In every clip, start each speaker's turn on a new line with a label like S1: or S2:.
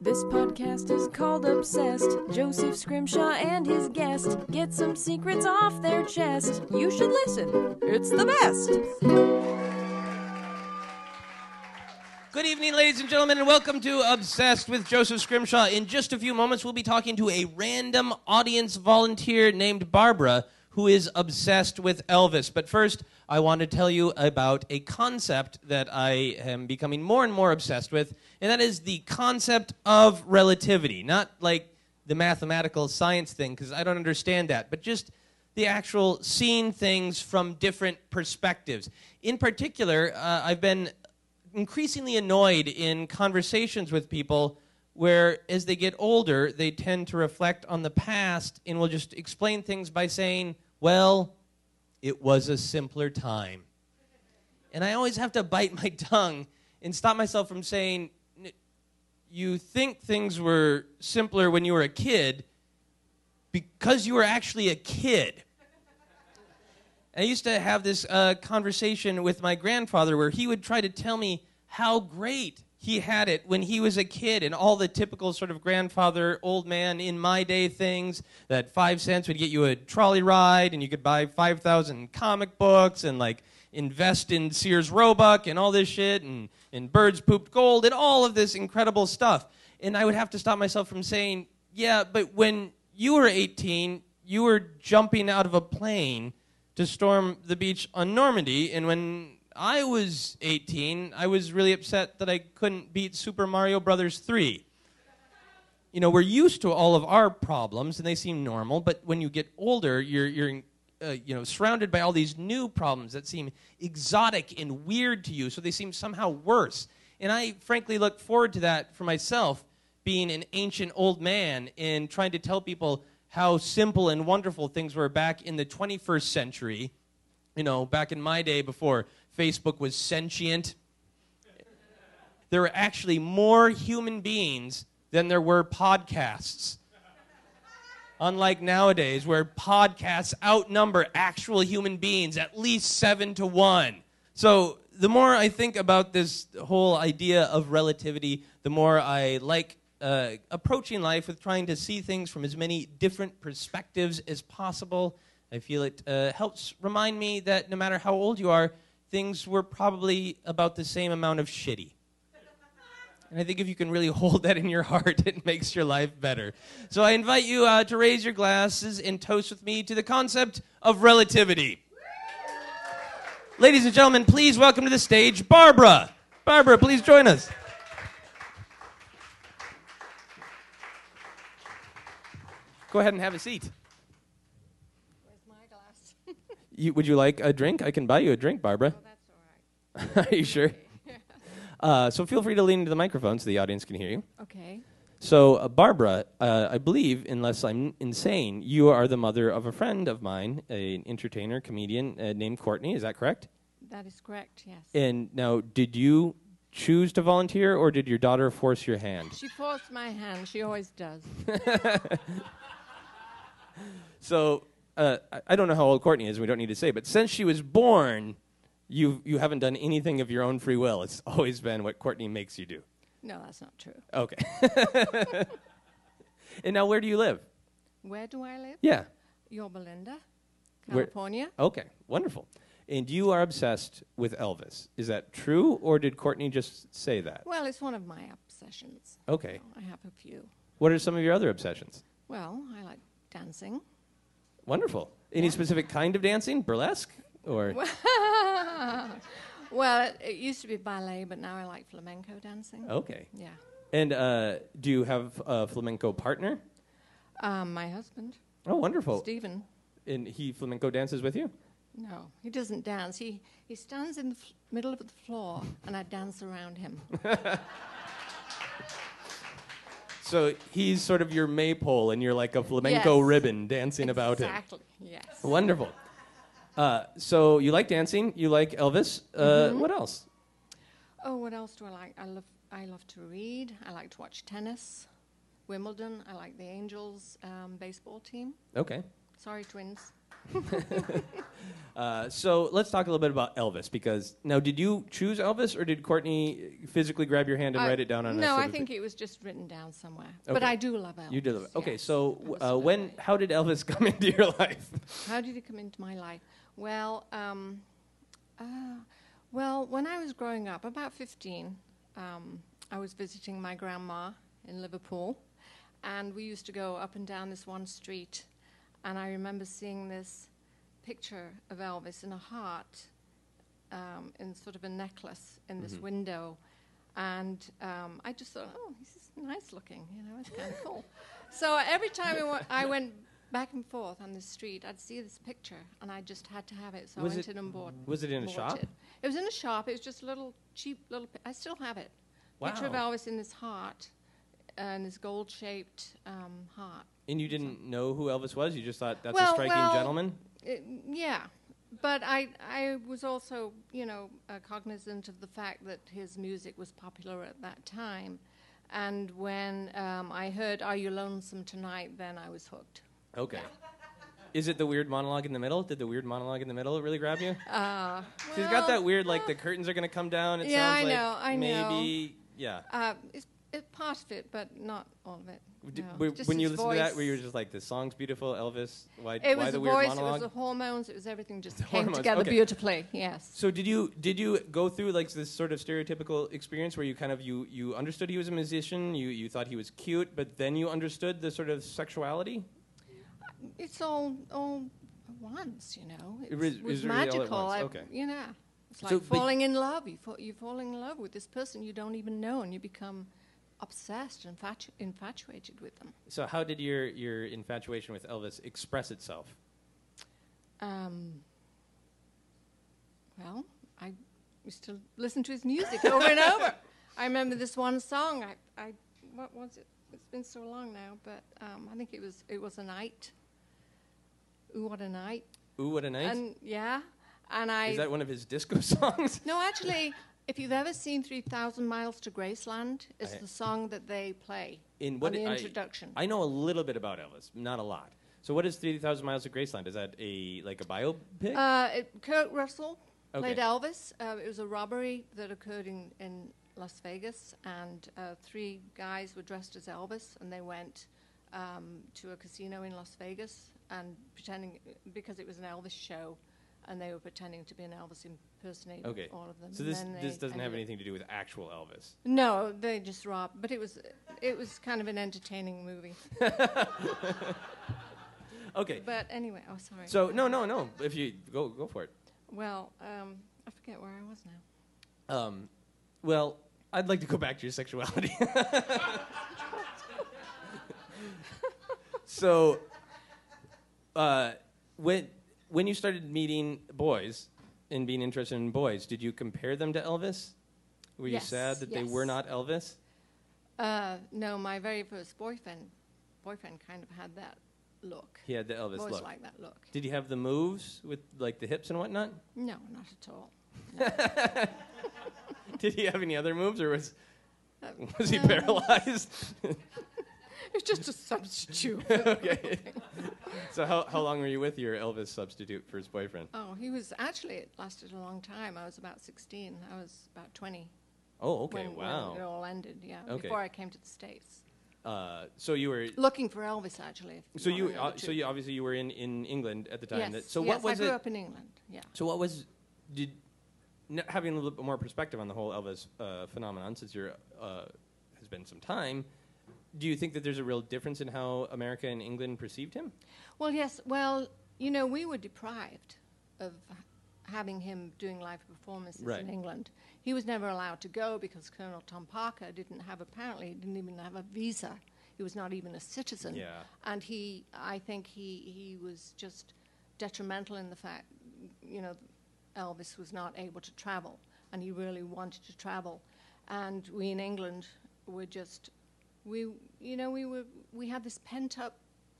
S1: This podcast is called Obsessed. Joseph Scrimshaw and his guest get some secrets off their chest. You should listen, it's the best.
S2: Good evening, ladies and gentlemen, and welcome to Obsessed with Joseph Scrimshaw. In just a few moments, we'll be talking to a random audience volunteer named Barbara who is obsessed with Elvis. But first, I want to tell you about a concept that I am becoming more and more obsessed with, and that is the concept of relativity. Not like the mathematical science thing, because I don't understand that, but just the actual seeing things from different perspectives. In particular, uh, I've been increasingly annoyed in conversations with people where as they get older they tend to reflect on the past and will just explain things by saying well it was a simpler time. And i always have to bite my tongue and stop myself from saying you think things were simpler when you were a kid because you were actually a kid. I used to have this uh, conversation with my grandfather where he would try to tell me how great he had it when he was a kid and all the typical sort of grandfather, old man in my day things that five cents would get you a trolley ride and you could buy 5,000 comic books and like invest in Sears Roebuck and all this shit and, and birds pooped gold and all of this incredible stuff. And I would have to stop myself from saying, yeah, but when you were 18, you were jumping out of a plane to storm the beach on Normandy, and when I was 18, I was really upset that I couldn't beat Super Mario Brothers 3. You know, we're used to all of our problems and they seem normal, but when you get older, you're, you're uh, you know, surrounded by all these new problems that seem exotic and weird to you, so they seem somehow worse. And I frankly look forward to that for myself, being an ancient old man and trying to tell people how simple and wonderful things were back in the 21st century. You know, back in my day before Facebook was sentient, there were actually more human beings than there were podcasts. Unlike nowadays, where podcasts outnumber actual human beings at least seven to one. So, the more I think about this whole idea of relativity, the more I like uh, approaching life with trying to see things from as many different perspectives as possible. I feel it uh, helps remind me that no matter how old you are, things were probably about the same amount of shitty. And I think if you can really hold that in your heart, it makes your life better. So I invite you uh, to raise your glasses and toast with me to the concept of relativity. Ladies and gentlemen, please welcome to the stage Barbara. Barbara, please join us. Go ahead and have a seat.
S3: Where's my glass?
S2: You, would you like a drink? I can buy you a drink, Barbara.
S3: oh, that's all right.
S2: Are you sure? Uh, so feel free to lean into the microphone so the audience can hear you.
S3: Okay.
S2: So, uh, Barbara, uh, I believe, unless I'm insane, you are the mother of a friend of mine, an entertainer, comedian uh, named Courtney. Is that correct?
S3: That is correct, yes.
S2: And now, did you choose to volunteer, or did your daughter force your hand?
S3: she forced my hand. She always does.
S2: So, uh, I- don't know how old Courtney is. We don't need to say, but since she was born, you you haven't done anything of your own free will. It's always been what Courtney makes you do.
S3: No, that's not true.
S2: Okay. and now, where do you live?
S3: Where do I live?
S2: Yeah.
S3: Yorba Linda,
S2: Where-
S3: California.
S2: Okay. Wonderful. And you are obsessed with Elvis. Is that true, or did Courtney just say that?
S3: Well, it's one of my obsessions.
S2: Okay.
S3: I have a few.
S2: What are some of your other obsessions?
S3: Well, I like dancing.
S2: Wonderful. Any specific kind of dancing? Burlesque? Or
S3: Well, it, it used to be ballet, but now I like flamenco dancing.
S2: okay.
S3: Yeah.
S2: And uh, do you have a flamenco partner?
S3: Um, my husband,
S2: Oh, wonderful.
S3: Stephen.
S2: And he flamenco dances with you?
S3: No, he doesn't dance. He, he stands in the f- middle of the floor, and I dance around him.
S2: So he's sort of your maypole, and you're like a flamenco
S3: Yes.
S2: ribbon dancing about him.
S3: Exactly. Yes.
S2: Wonderful. Uh, so you like dancing? You like Elvis? Uh, What else?
S3: Oh, what else do I like? I love I love to read. I like to watch tennis, Wimbledon. I like the Angels um, baseball team.
S2: Okay.
S3: Sorry, twins.
S2: Uh, so let's talk a little bit about Elvis because now, did you choose Elvis or did Courtney physically grab your hand and
S3: I-
S2: write it down on a
S3: No, I think it was just written down somewhere. But I do love Elvis.
S2: you did. it. Okay,
S3: yes,
S2: so uh, when, how did Elvis come into your life?
S3: How did he come into my life? Well, um, uh, well, when I was growing up, about 15, um, I was visiting my grandma in Liverpool, and we used to go up and down this one street, and I remember seeing this picture of Elvis in a heart, um, in sort of a necklace in this window, and um, I just thought, oh, this is nice looking, you know, it's kind of cool. So every time I wa- I went back and forth on the street, I'd see this picture, and I just had to have it. So
S2: Was
S3: I went
S2: it-
S3: in and bought.
S2: Was it in a shop?
S3: It. It was in a shop. It was just a little cheap little. pi- I still have it. Picture of Elvis in this heart, uh, and this gold-shaped um, heart.
S2: And you didn't know who Elvis was? You just thought that's a striking
S3: well,
S2: gentleman?
S3: It, yeah, but I I was also you know uh, cognizant of the fact that his music was popular at that time, and when um, I heard "Are You Lonesome Tonight," then I was hooked.
S2: Okay. Is it the weird monologue in the middle? Did the weird monologue in the middle really grab you?
S3: Uh,
S2: She's got that weird, like the curtains are going to come down. It
S3: Yeah,
S2: sounds
S3: I
S2: like
S3: know, I know.
S2: maybe, yeah.
S3: Uh, it's, it's part of it, but not all of it.
S2: D-
S3: no.
S2: w- when you
S3: his
S2: listen to that,
S3: voice.
S2: were you just like, the song's beautiful, Elvis? Why,
S3: It
S2: why
S3: was
S2: the
S3: the
S2: weird
S3: voice,
S2: monologue?
S3: it was the hormones, it was everything just
S2: The
S3: came
S2: hormones,
S3: together
S2: okay.
S3: beautifully. Yes.
S2: So did you did you go through like this sort of stereotypical experience where you kind of you you understood he was a musician, you you thought he was cute, but then you understood the sort of sexuality?
S3: It's all all at once, you know. It
S2: It
S3: was,
S2: was-
S3: was
S2: is really all at
S3: magical.
S2: once?
S3: I- You know, it's like
S2: So,
S3: falling in love. You fall, you're falling in love with this person you don't even know, and you become obsessed and infatu- infatuated with them.
S2: So how did your your infatuation with Elvis express itself?
S3: Um, well, I used to listen to his music over and over. I remember this one song. I, I, what was it? It's been so long now, but um, I think it was it was a night. Ooh, what a night!
S2: Ooh, what a night!
S3: And yeah, and I.
S2: Is that one of his disco songs?
S3: no, actually, if you've ever seen Three Thousand Miles to Graceland, it's
S2: I-
S3: the song that they play
S2: In what
S3: on the
S2: I-
S3: introduction.
S2: I know a little bit about Elvis, not a lot. So what is Three Thousand Miles to Graceland? Is that a like a biopic?
S3: Uh, it, Kurt Russell played
S2: Okay.
S3: Elvis. Uh, it was a robbery that occurred in, in Las Vegas, and uh, three guys were dressed as Elvis, and they went um, to a casino in Las Vegas and pretending because it was an Elvis show, and they were pretending to be an Elvis impersonator.
S2: okay.
S3: all of them.
S2: So
S3: and
S2: this
S3: then
S2: this
S3: they
S2: doesn't have anything to do with actual Elvis.
S3: No, they just robbed, but it was it was kind of an entertaining movie.
S2: Okay.
S3: But anyway, oh sorry.
S2: So no, no, no. If you go go for it.
S3: well, um, I forget where I was now.
S2: Um, well, I'd like to go back to your sexuality. so, uh, when when you started meeting boys and being interested in boys, did you compare them to Elvis? Were you
S3: Yes,
S2: sad that they were not Elvis?
S3: Uh, no, my very first boyfriend, boyfriend kind of had that look.
S2: He had the Elvis
S3: Boys
S2: look.
S3: like that look.
S2: Did he have the moves with like the hips and whatnot?
S3: No, not at all.
S2: Did he have any other moves, or was
S3: Uh,
S2: was he
S3: no.
S2: paralyzed?
S3: It's just a substitute.
S2: okay. so how how long were you with your Elvis substitute for his boyfriend?
S3: oh, he was actually it lasted a long time. I was about 16. I was about 20
S2: Oh, okay,
S3: when,
S2: wow.
S3: when it all ended. Yeah,
S2: Okay.
S3: before I came to the states,
S2: Uh, so you were
S3: looking for Elvis actually.
S2: so you uh, so you obviously you were in, in England at the time.
S3: yes,
S2: That, so
S3: yes,
S2: what was
S3: I grew
S2: it?
S3: up in England. Yeah.
S2: So what was did n- having a little bit more perspective on the whole Elvis uh, phenomenon since you're uh, has been some time. Do you think that there's a real difference in how America and England perceived him?
S3: Well, yes. Well, you know, we were deprived of having him doing live performances
S2: Right.
S3: in England. He was never allowed to go because Colonel Tom Parker didn't have apparently didn't even have a visa. He was not even a citizen.
S2: Yeah.
S3: And he, I think he he was just detrimental in the fact, you know, Elvis was not able to travel, and he really wanted to travel, and we in England were just we you know we were we had this pent up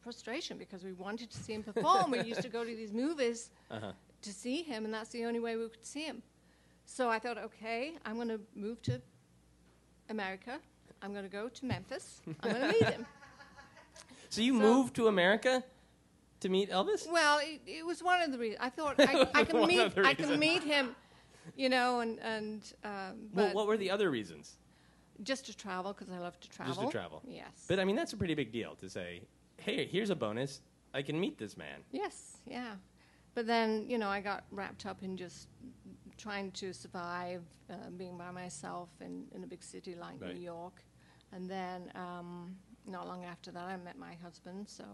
S3: frustration because we wanted to see him perform. we used to go to these movies
S2: Uh-huh.
S3: to see him, and that's the only way we could see him. So I thought, okay, I'm going to move to America. I'm going to go to Memphis. I'm going to meet him.
S2: So you
S3: So-
S2: moved to America? to meet Elvis?
S3: Well, it, it was one of the reasons. I thought I, I can meet I can meet him, you know, and and um,
S2: Well, what were the other reasons?
S3: Just to travel because I love to travel.
S2: Just to travel.
S3: Yes.
S2: But I mean, that's a pretty big deal to say, hey, here's a bonus. I can meet this man.
S3: Yes, yeah. But then, you know, I got wrapped up in just trying to survive uh, being by myself in, in a big city like
S2: Right.
S3: New York. And then, um, not long after that, I met my husband. So,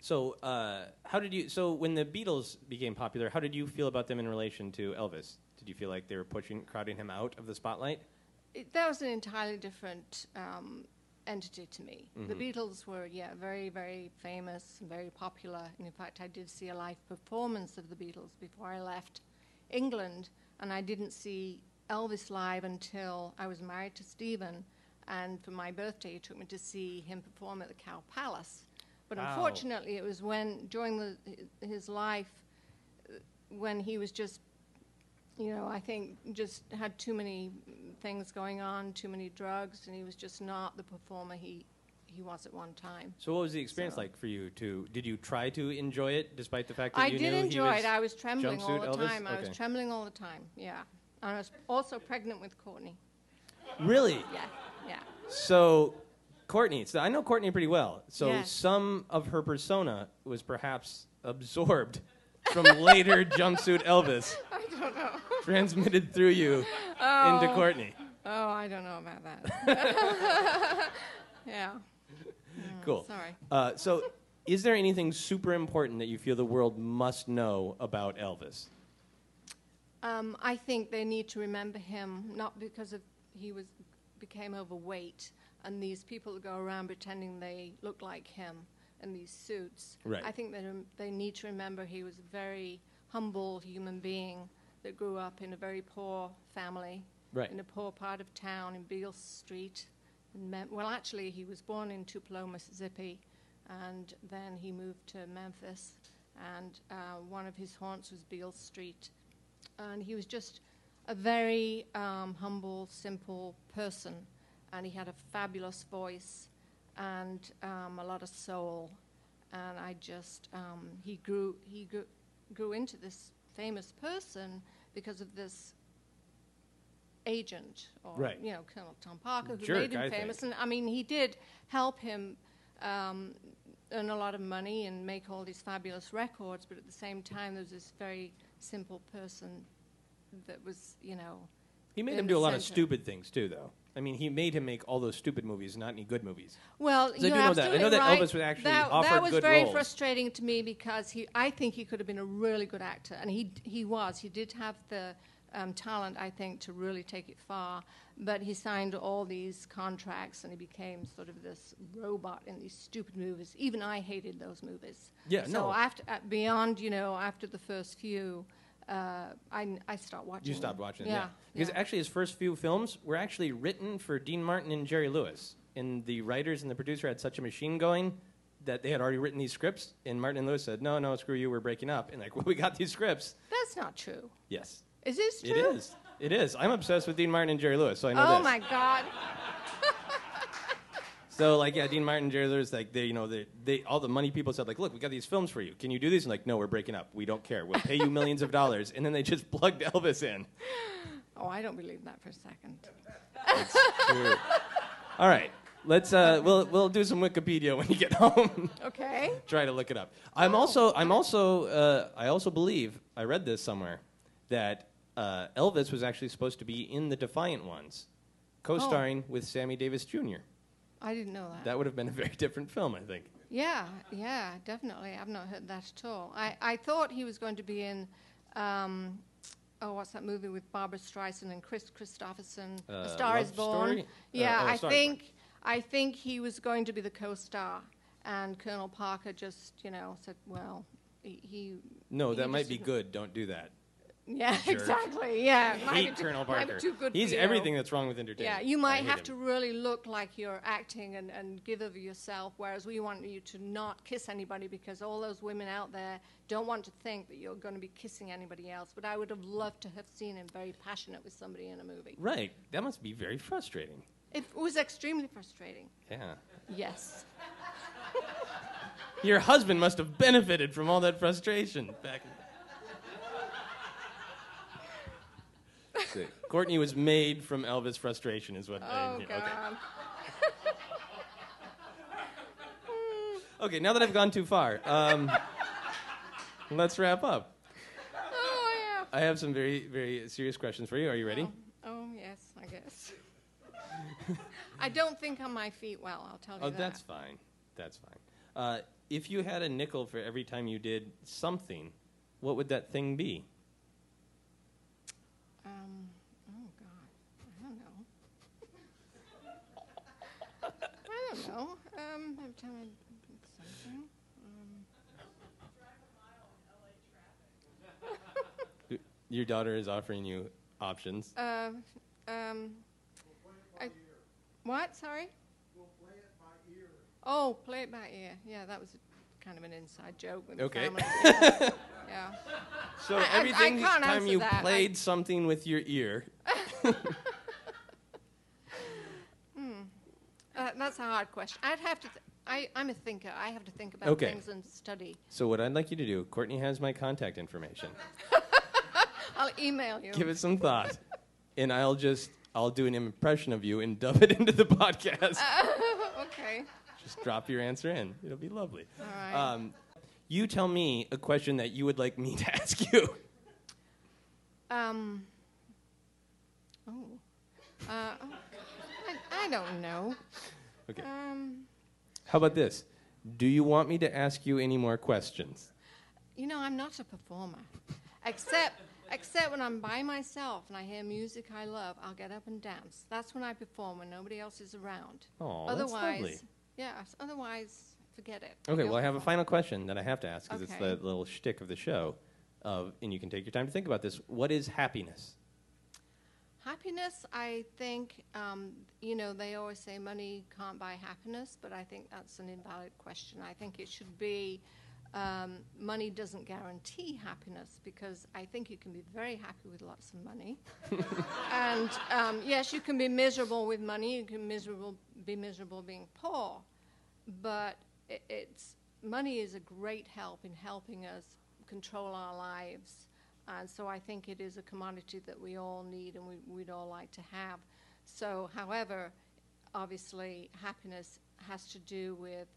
S2: So, uh, how did you? So, when the Beatles became popular, how did you feel about them in relation to Elvis? Did you feel like they were pushing, crowding him out of the spotlight?
S3: It, that was an entirely different um, entity to me. The
S2: Mm-hmm.
S3: Beatles were, yeah, very, very famous and very popular. And in fact, I did see a live performance of the Beatles before I left England, and I didn't see Elvis live until I was married to Stephen. And for my birthday, he took me to see him perform at the Cow Palace. But
S2: Wow.
S3: unfortunately, it was when during the, his life when he was just you know, I think just had too many things going on, too many drugs, and he was just not the performer he he was at one time.
S2: So, what was the experience
S3: So-
S2: like for you? To did you try to enjoy it despite the fact that
S3: I
S2: you
S3: did enjoy
S2: was
S3: it. I was trembling all the
S2: Elvis?
S3: time. I was trembling all the time. Yeah, and I was also pregnant with Courtney.
S2: really?
S3: Yeah, yeah.
S2: So, Courtney. So I know Courtney pretty well. So
S3: Yes.
S2: some of her persona was perhaps absorbed from later jumpsuit Elvis,
S3: I don't know.
S2: transmitted through you into
S3: Oh.
S2: Courtney.
S3: Oh, I don't know about that. yeah.
S2: Cool.
S3: Sorry.
S2: Uh, so, is there anything super important that you feel the world must know about Elvis?
S3: Um, I think they need to remember him not because of he was became overweight and these people that go around pretending they look like him in these suits.
S2: Right.
S3: I think that rem- they need to remember he was a very humble human being that grew up in a very poor family
S2: Right.
S3: in a poor part of town in Beale Street. In Mem- well, actually, he was born in Tupelo, Mississippi, and then he moved to Memphis. And uh, one of his haunts was Beale Street, and he was just a very um, humble, simple person. And he had a fabulous voice and um, a lot of soul. And I just um, he grew he grew, grew into this famous person because of this agent or
S2: Right.
S3: you know Colonel Tom Parker who
S2: Jerk,
S3: made him
S2: I
S3: famous.
S2: think.
S3: And I mean he did help him um, earn a lot of money and make all these fabulous records, but at the same time there was this very simple person that was you know
S2: He made him do a lot of stupid things too, though. I mean, he made him make all those stupid movies, not any good movies.
S3: Well,
S2: So I do know that. I know that
S3: right.
S2: Elvis was actually
S3: that,
S2: offered
S3: that was
S2: good
S3: very
S2: roles.
S3: frustrating to me because he, I think he could have been a really good actor, and he he was. He did have the um, talent, I think, to really take it far. But he signed all these contracts, and he became sort of this robot in these stupid movies. Even I hated those movies.
S2: Yeah,
S3: so
S2: no.
S3: after uh, beyond, you know, after the first few, uh, I I stopped watching.
S2: You stopped watching,
S3: yeah,
S2: yeah. Because
S3: yeah.
S2: actually, his first few films were actually written for Dean Martin and Jerry Lewis. And the writers and the producer had such a machine going that they had already written these scripts. And Martin and Lewis said, no, no, screw you, we're breaking up. And like, well, we got these scripts.
S3: that's not true.
S2: Yes,
S3: Is this true?
S2: it is. It is. I'm obsessed with Dean Martin and Jerry Lewis, so I know
S3: Oh
S2: this.
S3: my God.
S2: So like, yeah, Dean Martin Jerry Lewis, like, they, you know, they, they, all the money people said, like, look, we got these films for you. Can you do these? And like, no, we're breaking up. We don't care. We'll pay you millions of dollars. And then they just plugged Elvis in.
S3: Oh, I don't believe that for a second.
S2: True. All right. Let's uh, we'll we'll do some Wikipedia when you get home.
S3: Okay.
S2: Try to look it up. I'm also I'm also uh, I also believe I read this somewhere that uh, Elvis was actually supposed to be in the Defiant Ones, co-starring with Sammy Davis Jr.
S3: I didn't know that.
S2: That would have been a very different film, I think.
S3: Yeah, yeah, definitely. I've not heard that at all. I, I thought he was going to be in, um, oh, what's that movie with Barbra Streisand and Kris Kristofferson?
S2: Uh,
S3: a Star Is Born.
S2: Story?
S3: Yeah,
S2: Uh, oh,
S3: I think I think he was going to be the co-star, and Colonel Parker just, you know, said, well, he. he
S2: No, that might be good. Don't do that.
S3: Yeah,
S2: Jerk.
S3: exactly. Yeah,
S2: I hate
S3: too-
S2: Colonel
S3: be too good
S2: He's everything that's wrong with entertainment.
S3: Yeah, you might have
S2: him.
S3: to really look like you're acting and, and give of yourself, whereas we want you to not kiss anybody because all those women out there don't want to think that you're going to be kissing anybody else. But I would have loved to have seen him very passionate with somebody in a movie.
S2: Right. That must be very frustrating.
S3: It was extremely frustrating.
S2: Yeah.
S3: Yes.
S2: Your husband must have benefited from all that frustration back. See, Courtney was made from Elvis frustration, is what. I,
S3: Oh,
S2: yeah,
S3: God.
S2: okay. Okay, now that I've gone too far, um, let's wrap up.
S3: Oh, yeah.
S2: I have some very, very serious questions for you. Are you ready?
S3: Oh, oh, yes, I guess. I don't think on my feet well, I'll tell you
S2: Oh,
S3: that.
S2: that's fine. That's fine. Uh, if you had a nickel for every time you did something, what would that thing be?
S3: Um, oh, God. I don't know. I don't know. Um, every time I did something. Um,
S2: Your daughter is offering you options.
S3: uh, um, I, what? Sorry? Oh, play it by ear. Yeah, that was a, kind of an inside joke with
S2: Okay.
S3: the family. yeah.
S2: So
S3: I- I- I can't
S2: time you
S3: that. I-
S2: played something with your ear,
S3: Uh, that's a hard question. I'd have to. Th- I, I'm a thinker. I have to think about
S2: Okay.
S3: things and study.
S2: So what I'd like you to do, Courtney has my contact information.
S3: I'll email you.
S2: Give it some thought, and I'll just I'll do an impression of you and dub it into the podcast.
S3: okay.
S2: just drop your answer in. It'll be lovely.
S3: All right.
S2: Um, you tell me a question that you would like me to ask you.
S3: Um. Oh. Uh, oh, I, I don't know.
S2: Okay.
S3: Um.
S2: How about this? Do you want me to ask you any more questions?
S3: You know, I'm not a performer, except except when I'm by myself and I hear music I love. I'll get up and dance. That's when I perform when nobody else is around.
S2: Oh, that's
S3: otherwise,
S2: lovely.
S3: yes. Otherwise, forget it.
S2: Okay, well, I have a final question that I have to ask because it's the little shtick of the show. Of, and you can take your time to think about this. What is happiness?
S3: Happiness, I think, um, you know, they always say money can't buy happiness, but I think that's an invalid question. I think it should be um, money doesn't guarantee happiness because I think you can be very happy with lots of money. and um, yes, you can be miserable with money, you can miserable, be miserable being poor, but it, it's, money is a great help in helping us control our lives. And so I think it is a commodity that we all need and we, we'd all like to have. So, however, obviously, happiness has to do with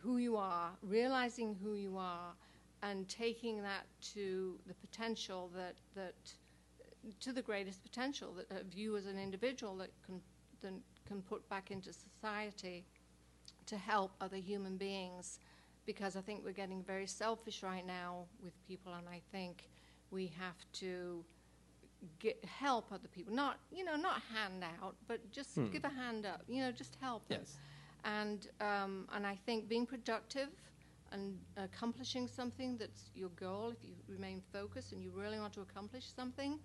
S3: who you are, realizing who you are, and taking that to the potential that, that to the greatest potential that of you as an individual that can, that can put back into society to help other human beings because I think we're getting very selfish right now with people, and I think we have to get help other people. Not you know, not hand out, but just give a hand up. You know, just help them.
S2: Yes.
S3: And um, and I think being productive and accomplishing something that's your goal, if you remain focused and you really want to accomplish something,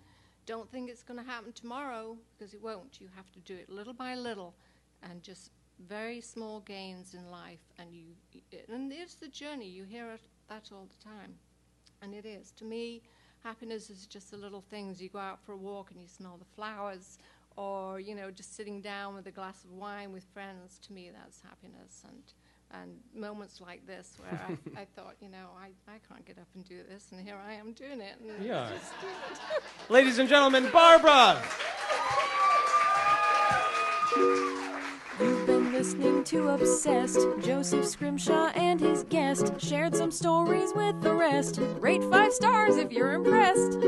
S3: don't think it's going to happen tomorrow because it won't. You have to do it little by little, and just very small gains in life. And you and it's the journey. You hear it, that all the time, and it is. To me, happiness is just the little things. You go out for a walk and you smell the flowers, or you know, just sitting down with a glass of wine with friends. To me, that's happiness. And and moments like this where I, I thought, you know, I, I can't get up and do this, and here I am doing it. And
S2: Yeah. Ladies and gentlemen, Barbara!
S1: You've been listening to Obsessed. Joseph Scrimshaw and his guest shared some stories with the rest. Rate five stars if you're impressed.